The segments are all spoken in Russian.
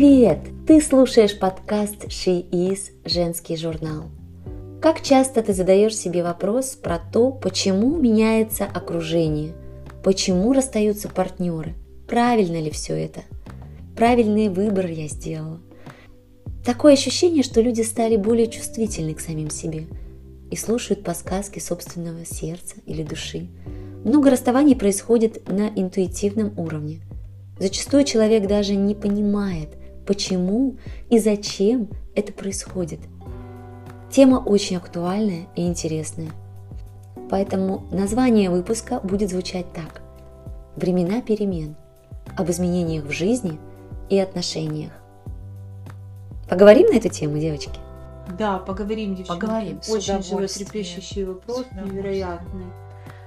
Привет! Ты слушаешь подкаст She Is Женский журнал. Как часто ты задаешь себе вопрос про то, почему меняется окружение, почему расстаются партнеры, правильно ли все это, правильный выбор я сделала. Такое ощущение, что люди стали более чувствительны к самим себе и слушают подсказки собственного сердца или души. Много расставаний происходит на интуитивном уровне. Зачастую человек даже не понимает, почему и зачем это происходит – Тема очень актуальная и интересная. Поэтому название выпуска будет звучать так. Времена перемен. Об изменениях в жизни и отношениях. Поговорим на эту тему, девочки? Да, поговорим, девчонки. Поговорим. Очень животрепещущий вопрос, невероятный.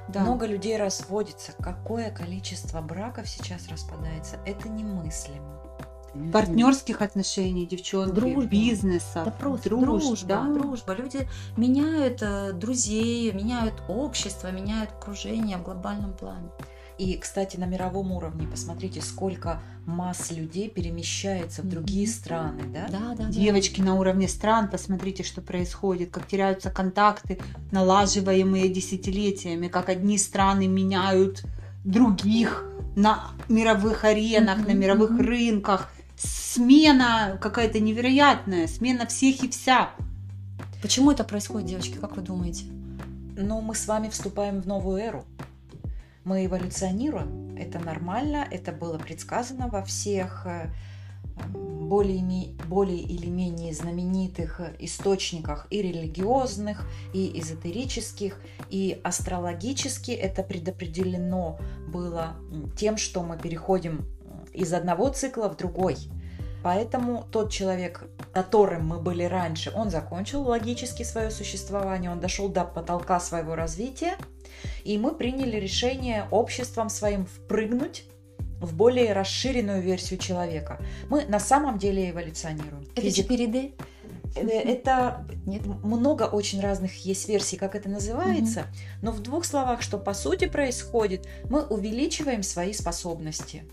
Да. Много людей разводится. Какое количество браков сейчас распадается? Это немыслимо партнерских отношений, девчонки, дружба. бизнеса, да просто дружба, дружба, да? дружба. Люди меняют э, друзей, меняют общество, меняют окружение в глобальном плане. И, кстати, на мировом уровне посмотрите, сколько масс людей перемещается в другие страны, да? Да, да. Девочки да. на уровне стран, посмотрите, что происходит, как теряются контакты, налаживаемые десятилетиями, как одни страны меняют других на мировых аренах, mm-hmm. на мировых mm-hmm. рынках смена какая-то невероятная, смена всех и вся. Почему это происходит, девочки, как вы думаете? Ну, мы с вами вступаем в новую эру. Мы эволюционируем. Это нормально, это было предсказано во всех э, более, более или менее знаменитых источниках и религиозных, и эзотерических, и астрологически это предопределено было тем, что мы переходим из одного цикла в другой. Поэтому тот человек, которым мы были раньше, он закончил логически свое существование, он дошел до потолка своего развития, и мы приняли решение обществом своим впрыгнуть в более расширенную версию человека. Мы на самом деле эволюционируем. Это Физик... Чипериды? Э, это Нет? много очень разных есть версий, как это называется, угу. но в двух словах, что по сути происходит, мы увеличиваем свои способности.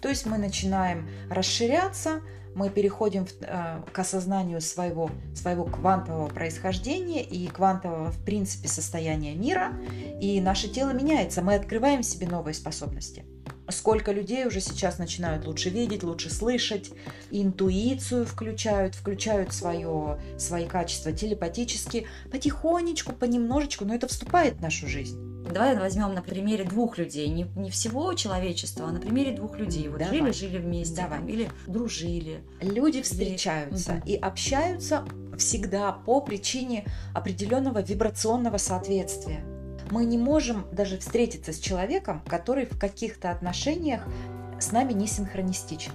То есть мы начинаем расширяться, мы переходим в, э, к осознанию своего, своего квантового происхождения и квантового, в принципе, состояния мира, и наше тело меняется, мы открываем себе новые способности. Сколько людей уже сейчас начинают лучше видеть, лучше слышать, интуицию включают, включают свое, свои качества телепатически, потихонечку, понемножечку, но это вступает в нашу жизнь. Давай возьмем на примере двух людей, не, не всего человечества, а на примере двух людей. Вот жили, жили вместе, Давай. Там, или дружили. Люди встречаются или... и общаются всегда по причине определенного вибрационного соответствия. Мы не можем даже встретиться с человеком, который в каких-то отношениях с нами не синхронистичен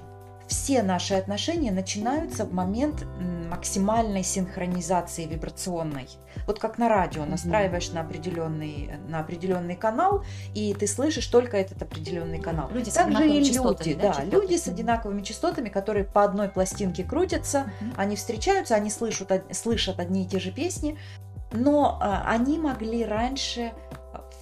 все наши отношения начинаются в момент максимальной синхронизации вибрационной. Вот как на радио, настраиваешь на определенный, на определенный канал, и ты слышишь только этот определенный канал. Люди с Также и люди, да, да люди с одинаковыми частотами, которые по одной пластинке крутятся, mm они встречаются, они слышат, слышат одни и те же песни, но а, они могли раньше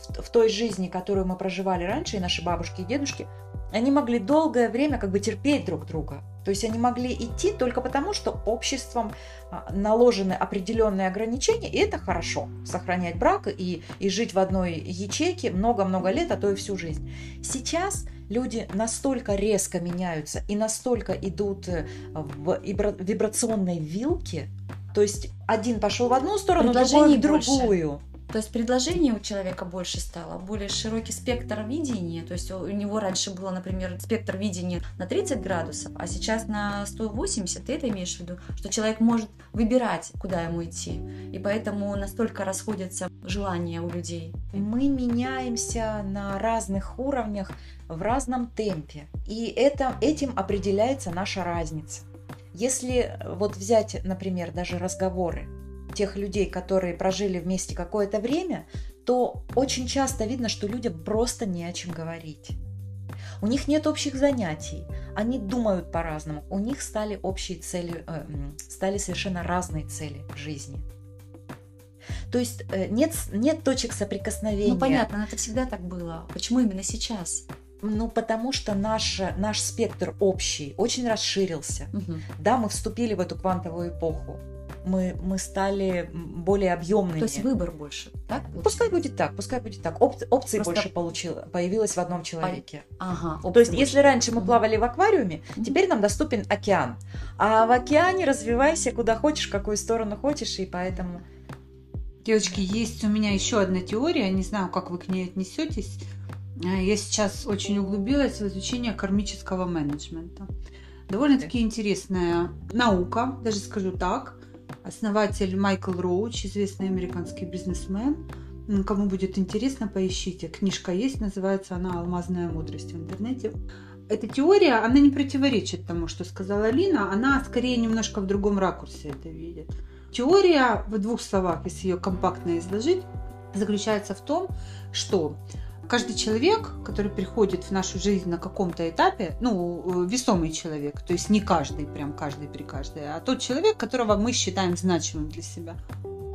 в, в той жизни, которую мы проживали раньше, и наши бабушки и дедушки, они могли долгое время как бы терпеть друг друга. То есть они могли идти только потому, что обществом а, наложены определенные ограничения, и это хорошо. Сохранять брак и, и жить в одной ячейке много-много лет, а то и всю жизнь. Сейчас люди настолько резко меняются и настолько идут э, в вибрационной вилке, то есть один пошел в одну сторону, другой в другую. Больше. То есть предложение у человека больше стало, более широкий спектр видения. То есть у него раньше было, например, спектр видения на 30 градусов, а сейчас на 180. Ты это имеешь в виду? Что человек может выбирать, куда ему идти. И поэтому настолько расходятся желания у людей. Мы меняемся на разных уровнях в разном темпе. И это, этим определяется наша разница. Если вот взять, например, даже разговоры, тех людей, которые прожили вместе какое-то время, то очень часто видно, что людям просто не о чем говорить. У них нет общих занятий, они думают по-разному, у них стали общие цели, э, стали совершенно разные цели в жизни. То есть э, нет, нет точек соприкосновения. Ну понятно, это всегда так было. Почему именно сейчас? Ну, потому что наш, наш спектр общий очень расширился. Мгм. Да, мы вступили в эту квантовую эпоху. Мы, мы стали более объемными. То есть выбор больше, так? Пускай будет так, пускай будет так. Оп- опций Просто- больше получила, появилось в одном человеке. Ага. То есть, опции если больше. раньше мы плавали в аквариуме, теперь нам доступен океан. А в океане развивайся куда хочешь, в какую сторону хочешь, и поэтому... Девочки, есть у меня еще одна теория, не знаю, как вы к ней отнесетесь. А, Я сейчас очень углубилась в изучение кармического менеджмента. Довольно-таки интересная наука, даже скажу так. Основатель Майкл Роуч, известный американский бизнесмен. Кому будет интересно, поищите. Книжка есть, называется она «Алмазная мудрость» в интернете. Эта теория, она не противоречит тому, что сказала Лина, она скорее немножко в другом ракурсе это видит. Теория, в двух словах, если ее компактно изложить, заключается в том, что каждый человек, который приходит в нашу жизнь на каком-то этапе, ну, э, весомый человек, то есть не каждый, прям каждый при каждой, а тот человек, которого мы считаем значимым для себя,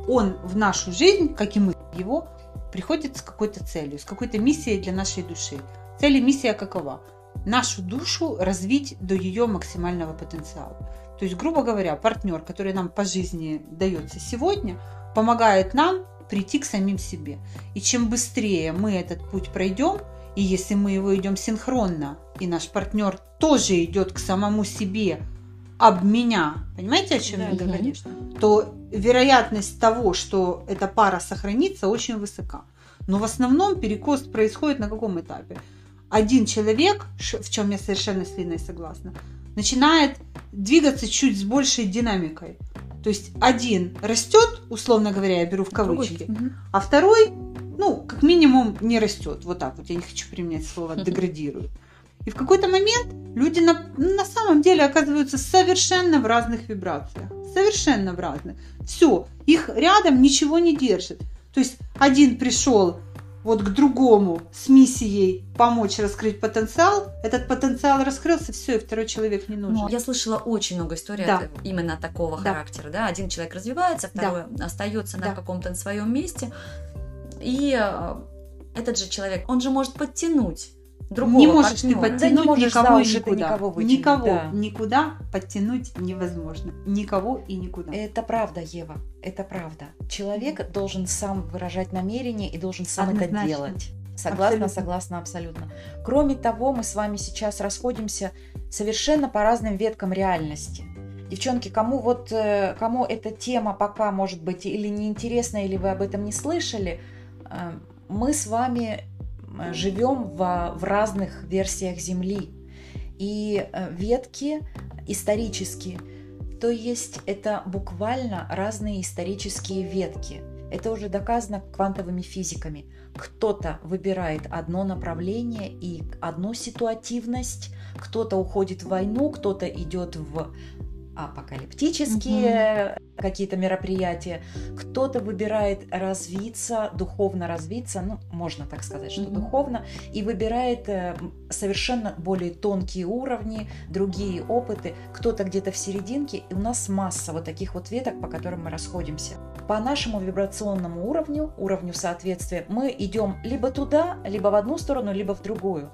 он в нашу жизнь, как и мы его, приходит с какой-то целью, с какой-то миссией для нашей души. Цель и миссия какова? Нашу душу развить до ее максимального потенциала. То есть, грубо говоря, партнер, который нам по жизни дается сегодня, помогает нам прийти к самим себе. И чем быстрее мы этот путь пройдем, и если мы его идем синхронно, и наш партнер тоже идет к самому себе, об меня, понимаете, о чем Да, я говорю? конечно. то вероятность того, что эта пара сохранится, очень высока. Но в основном перекос происходит на каком этапе? Один человек, в чем я совершенно с Линой согласна, начинает двигаться чуть с большей динамикой. То есть один растет, условно говоря, я беру в Другой- кавычки, Мгм. а второй, ну, как минимум, не растет. Вот так вот, я не хочу применять слово деградирует. И в какой-то момент люди на, на самом деле оказываются совершенно в разных вибрациях. Совершенно в разных. Все, их рядом ничего не держит. То есть один пришел вот к другому с миссией помочь раскрыть потенциал, этот потенциал раскрылся, все, и второй человек не нужен. Ну, я слышала очень много историй Да. от- именно такого Да. характера. Да? Один человек развивается, Да. второй остается Да. на каком-то своем месте. И э, этот же человек, он же может подтянуть другого не можешь ты партнера. Да не подтянуть можешь никого и ты никуда. никого вытянуть, никого, да. никуда подтянуть невозможно. Никого и никуда. Это правда, Ева, это правда. Человек должен сам выражать намерение и должен сам это Однозначно. делать. Согласна, Абсолютно. согласна, абсолютно. Кроме того, мы с вами сейчас расходимся совершенно по разным веткам реальности. Девчонки, кому вот э, кому эта тема пока может быть или неинтересна, или вы об этом не слышали, э, мы с вами живем в, в разных версиях Земли. И э, ветки исторические, то есть это буквально разные исторические ветки. Это уже доказано квантовыми физиками. Кто-то выбирает одно направление и одну ситуативность, кто-то уходит в войну, кто-то идет в апокалиптические какие-то мероприятия, кто-то выбирает развиться, духовно развиться, ну, можно так сказать, что Мгм. духовно, и выбирает э, совершенно более тонкие уровни, другие опыты, кто-то где-то в серединке, и у нас масса вот таких вот веток, по которым мы расходимся. По нашему вибрационному уровню, уровню соответствия, мы идем либо туда, либо в одну сторону, либо в другую.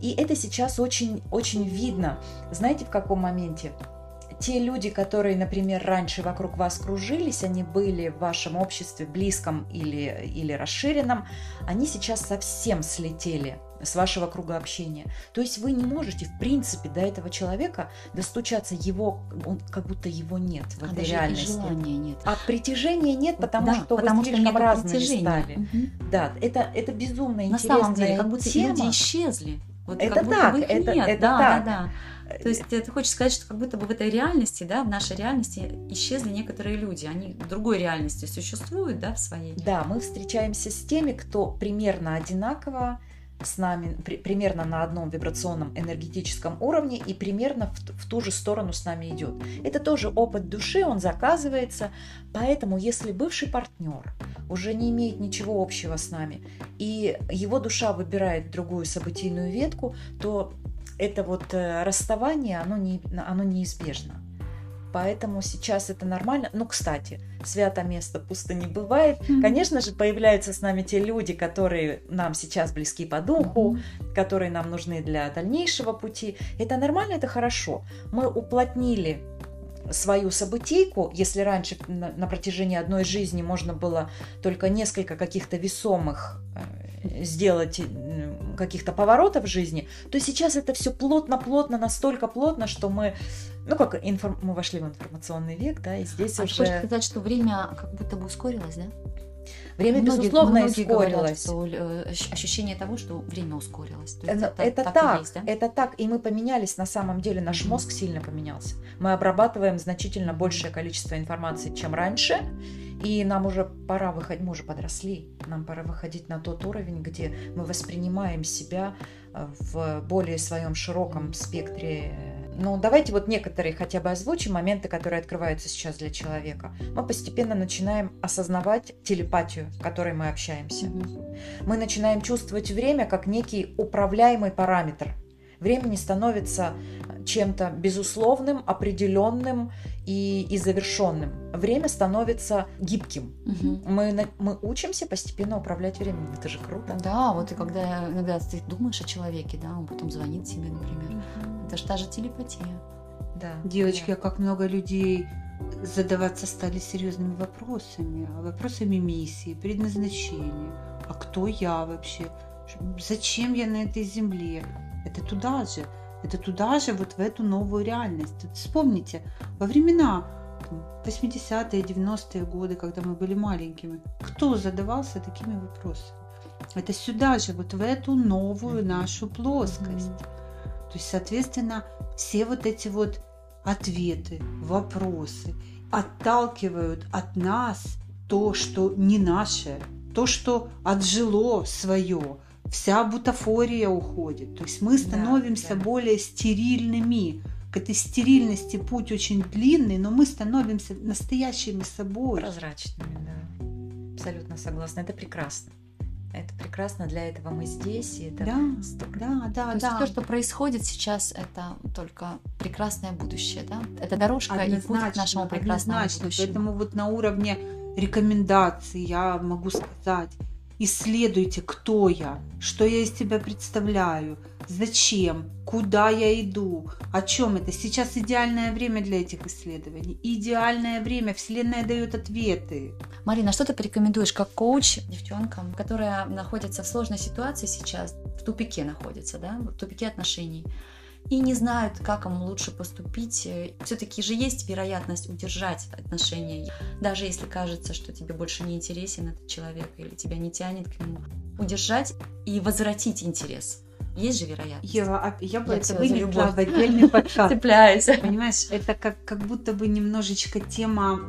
И это сейчас очень, очень видно. Знаете, в каком моменте? Те люди, которые, например, раньше вокруг вас кружились, они были в вашем обществе близком или, или расширенном, они сейчас совсем слетели с вашего круга общения. То есть вы не можете, в принципе, до этого человека достучаться его, он, как будто его нет в А этой и реальности. желания нет. А притяжения нет, потому Да, что потому вы что слишком притяжения. стали. Мгм. Да, это, это безумно На интересная самом деле, как будто тема. люди исчезли. Вот Это как будто так, это- нет. это да, так. да, да. То есть ты хочешь сказать, что как будто бы в этой реальности, да, в нашей реальности исчезли некоторые люди. Они в другой реальности существуют, да, в своей. Да, мы встречаемся с теми, кто примерно одинаково с нами, при- примерно на одном вибрационном энергетическом уровне и примерно в, в ту же сторону с нами идет. Это тоже опыт души, он заказывается, поэтому если бывший партнер уже не имеет ничего общего с нами, и его душа выбирает другую событийную ветку, то это вот э, расставание, оно, не, оно неизбежно. Поэтому сейчас это нормально. Ну, кстати, свято место пусто не бывает. Мгм. Конечно же, появляются с нами те люди, которые нам сейчас близки по духу, Мгм. которые нам нужны для дальнейшего пути. Это нормально, это хорошо. Мы уплотнили свою событийку, если раньше на, на протяжении одной жизни можно было только несколько каких-то весомых э, сделать э, каких-то поворотов в жизни, то сейчас это все плотно-плотно, настолько плотно, что мы, ну как, информ- мы вошли в информационный век, да, и здесь А уже хочешь сказать, что время как будто бы ускорилось, да? время, Многие- безусловно, многие говорят, ускорилось. что, э, ощ- ощущение того, что время ускорилось. То Ну, это, это, так, так, есть, да? это так, и мы поменялись на самом деле, наш мозг сильно поменялся. Мы обрабатываем значительно большее количество информации, чем раньше, и нам уже пора выходить, мы уже подросли, нам пора выходить на тот уровень, где мы воспринимаем себя э, в более своем широком спектре. Ну, давайте вот некоторые хотя бы озвучим моменты, которые открываются сейчас для человека. Мы постепенно начинаем осознавать телепатию, которой мы общаемся мы начинаем чувствовать время как некий управляемый параметр. Время не становится чем-то безусловным, определенным и, и завершенным. Время становится гибким. Мгм. Мы, мы учимся постепенно управлять временем. Это же круто. Да, вот и когда иногда ты думаешь о человеке, да, он потом звонит тебе, например. Это же та же телепатия. Да. Девочки, а как много людей задаваться стали серьезными вопросами, вопросами миссии, предназначения. А кто я вообще? Зачем я на этой земле? Это туда же. Это туда же, вот в эту новую реальность. Вот вспомните, во времена там, 80-е, 90-е годы, когда мы были маленькими, кто задавался такими вопросами? Это сюда же, вот в эту новую нашу плоскость. То есть, соответственно, все вот эти вот ответы, вопросы отталкивают от нас то, что не наше, то, что отжило свое. Вся бутафория уходит. То есть мы Да, становимся да. более стерильными. К этой стерильности путь очень длинный, но мы становимся настоящими собой. Прозрачными, да. Абсолютно согласна. Это прекрасно. Это прекрасно, для этого мы здесь. И это Да, здорово. да, да, То есть да. все, что происходит сейчас, это только прекрасное будущее, да? Это дорожка и путь к нашему прекрасному однозначно. будущему. Поэтому вот на уровне рекомендаций я могу сказать, исследуйте, кто я, что я из себя представляю, зачем, куда я иду, о чем это. Сейчас идеальное время для этих исследований. Идеальное время. Вселенная дает ответы. Марина, а что ты порекомендуешь как коуч девчонкам, которая находится в сложной ситуации сейчас, в тупике находится, да, в тупике отношений, и не знают, как им лучше поступить. Все-таки же есть вероятность удержать отношения, даже если кажется, что тебе больше не интересен этот человек или тебя не тянет к нему. Удержать и возвратить интерес. Есть же вероятность. Ева, а я бы Я это вынесла в отдельный подкаст. Цепляюсь. Понимаешь, это как, как будто бы немножечко тема,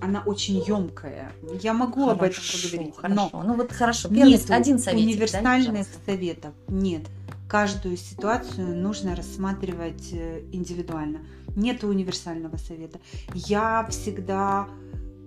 она очень емкая. Я могу об этом Хорошо, поговорить, Хорошо. но Ну вот хорошо. Первый, Нету один совет. универсальных советов нет. Каждую ситуацию нужно рассматривать э, индивидуально. Нет универсального совета. Я всегда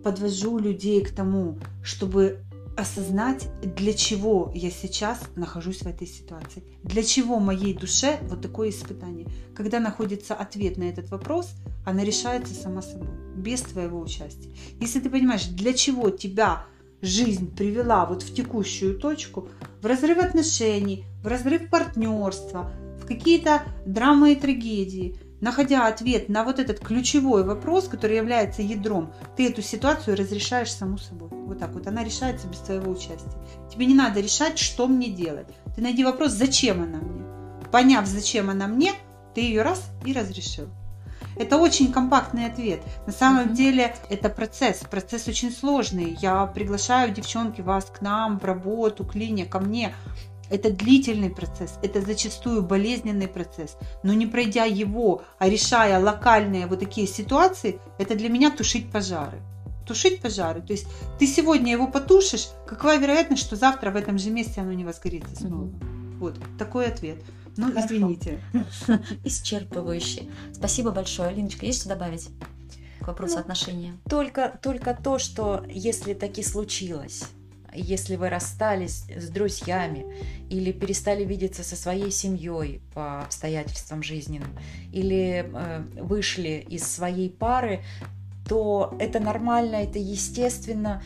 подвожу людей к тому, чтобы осознать, для чего я сейчас нахожусь в этой ситуации. Для чего моей душе вот такое испытание. Когда находится ответ на этот вопрос, она решается сама собой, без твоего участия. Если ты понимаешь, для чего тебя жизнь привела вот в текущую точку, в разрыв отношений, в разрыв партнерства, в какие-то драмы и трагедии, находя ответ на вот этот ключевой вопрос, который является ядром, ты эту ситуацию разрешаешь саму собой. Вот так вот. Она решается без твоего участия. Тебе не надо решать, что мне делать. Ты найди вопрос, зачем она мне. Поняв, зачем она мне, ты ее раз и разрешил. Это очень компактный ответ. На самом Мгм. деле это процесс. Процесс очень сложный. Я приглашаю девчонки вас к нам в работу, к Лине, ко мне. Это длительный процесс, это зачастую болезненный процесс. Но не пройдя его, а решая локальные вот такие ситуации, это для меня тушить пожары. Тушить пожары. То есть ты сегодня его потушишь, какова вероятность, что завтра в этом же месте оно не возгорится снова. Вот такой ответ. Ну, Хорошо. извините. Исчерпывающий. Спасибо большое. Алиночка, есть что добавить к вопросу Ну, отношения? Только, только то, что если таки случилось, если вы расстались с друзьями или перестали видеться со своей семьей по обстоятельствам жизненным, или э, вышли из своей пары, то это нормально, это естественно.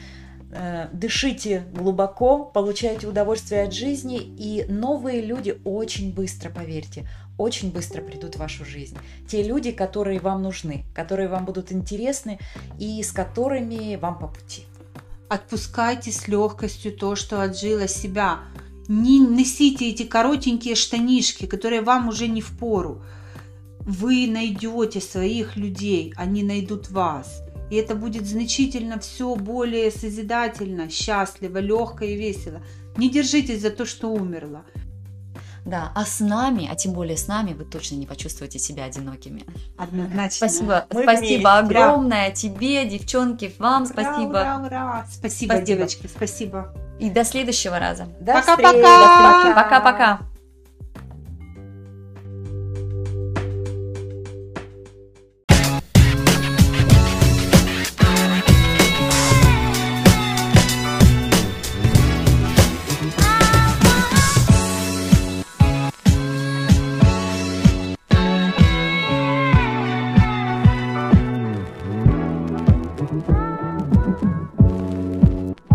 Э, дышите глубоко, получайте удовольствие от жизни, и новые люди очень быстро, поверьте, очень быстро придут в вашу жизнь. Те люди, которые вам нужны, которые вам будут интересны и с которыми вам по пути. Отпускайте с легкостью то, что отжило себя. Не носите эти коротенькие штанишки, которые вам уже не в пору. Вы найдете своих людей, они найдут вас. И это будет значительно все более созидательно, счастливо, легко и весело. Не держитесь за то, что умерло. Да, а с нами, а тем более с нами, вы точно не почувствуете себя одинокими. Однозначно. Спасибо, Мы спасибо вместе. огромное тебе, девчонки, вам Ура, спасибо. Ура, ура. Спасибо, Спасибо. девочки, спасибо. И до следующего раза. До Пока-пока. встречи. До встречи. Пока-пока.